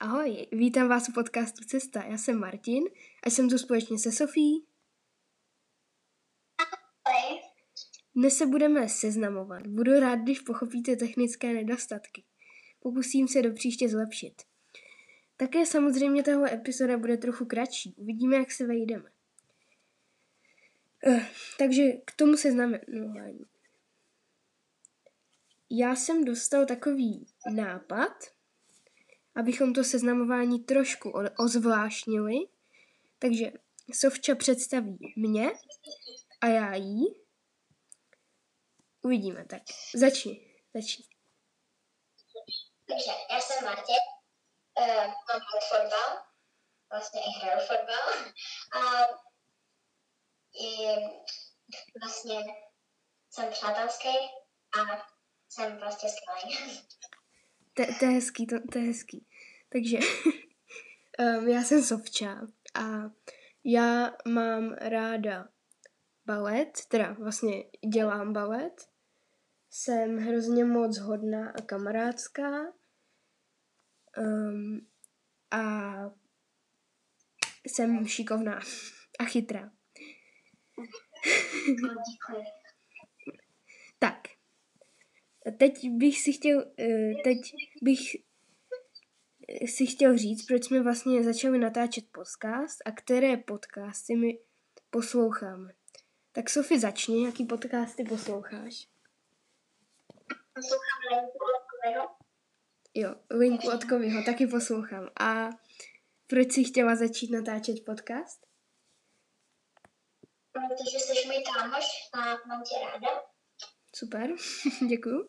Ahoj, vítám vás u podcastu Cesta. Já jsem Martin a jsem tu společně se Sofí. Ahoj. Dnes se budeme seznamovat. Budu rád, když pochopíte technické nedostatky. Pokusím se do příště zlepšit. Také samozřejmě tahle epizoda bude trochu kratší. Uvidíme, jak se vejdeme. Uh, takže k tomu seznamování. Já jsem dostal takový nápad, abychom to seznamování trošku ozvláštnili. Takže Sovča představí mě a já jí. Uvidíme, tak začni, začni. Takže já jsem Martě, uh, mám fotbal, vlastně i hraju fotbal a i vlastně jsem přátelský a jsem prostě skvělý. To, to je hezký, to, to je hezký. Takže um, já jsem Sovča a já mám ráda balet, teda vlastně dělám balet. Jsem hrozně moc hodná a kamarádská. Um, a jsem šikovná a chytrá. tak, teď bych si chtěl, eh, teď bych si chtěl říct, proč jsme vlastně začali natáčet podcast a které podcasty my posloucháme. Tak Sofi, začni, jaký podcasty posloucháš? Poslouchám Linku. Jo, Linku Lotkovyho taky poslouchám. A proč jsi chtěla začít natáčet podcast? Protože jsi můj kámoš a mám tě ráda. Super, děkuju.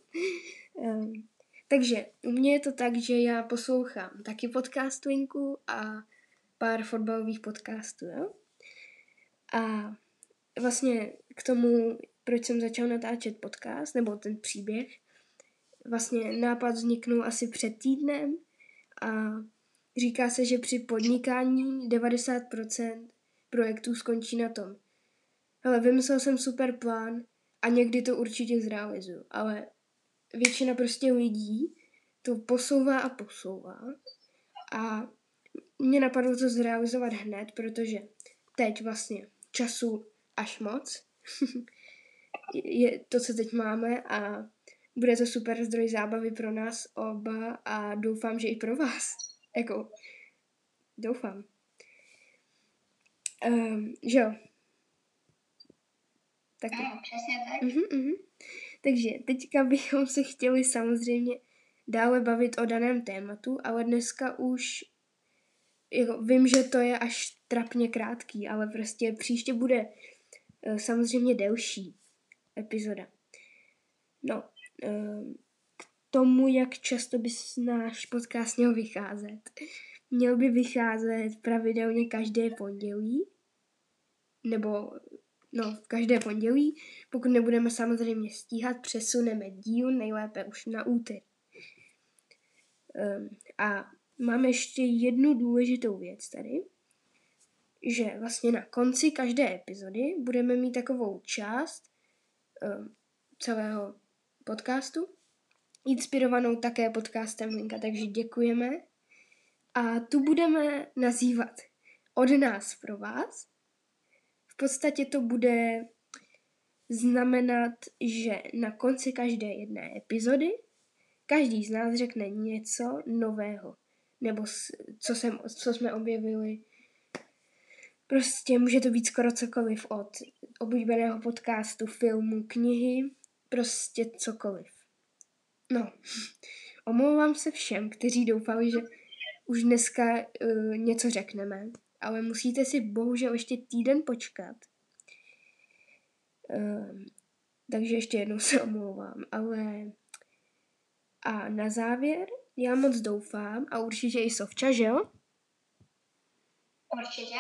Takže u mě je to tak, že já poslouchám taky podcast Linku a pár fotbalových podcastů, jo? A vlastně k tomu, proč jsem začal natáčet podcast, nebo ten příběh, vlastně nápad vzniknul asi před týdnem a říká se, že při podnikání 90% projektů skončí na tom. Ale vymyslel jsem super plán a někdy to určitě zrealizuju, ale většina prostě lidí to posouvá a posouvá a mě napadlo to zrealizovat hned, protože teď vlastně času až moc je to, co teď máme a bude to super zdroj zábavy pro nás oba a doufám, že i pro vás. Jako, doufám. Um, že jo. Tak. No, přesně tak. Uh-huh, uh-huh. Takže teďka bychom se chtěli samozřejmě dále bavit o daném tématu, ale dneska už jako, vím, že to je až trapně krátký, ale prostě příště bude uh, samozřejmě delší epizoda. No, uh, k tomu, jak často by náš podcast měl vycházet. Měl by vycházet pravidelně každé pondělí, nebo no, každé pondělí. Pokud nebudeme samozřejmě stíhat, přesuneme díl nejlépe už na úterý. Um, a máme ještě jednu důležitou věc tady, že vlastně na konci každé epizody budeme mít takovou část um, celého podcastu, inspirovanou také podcastem Linka, takže děkujeme. A tu budeme nazývat od nás pro vás podstatě to bude znamenat, že na konci každé jedné epizody každý z nás řekne něco nového, nebo co, jsem, co jsme objevili. Prostě může to být skoro cokoliv od oblíbeného podcastu, filmu, knihy, prostě cokoliv. No, omlouvám se všem, kteří doufali, že už dneska uh, něco řekneme, ale musíte si bohužel ještě týden počkat. Um, takže ještě jednou se omlouvám, ale a na závěr já moc doufám a určitě i Sovča, že jo? Určitě.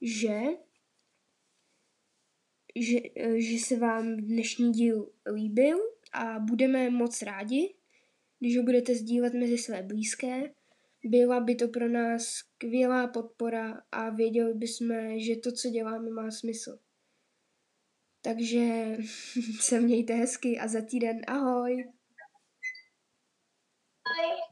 Že, že, že se vám dnešní díl líbil a budeme moc rádi, když ho budete sdílet mezi své blízké byla by to pro nás skvělá podpora a věděli bychom, že to, co děláme, má smysl. Takže se mějte hezky a za týden ahoj! Bye.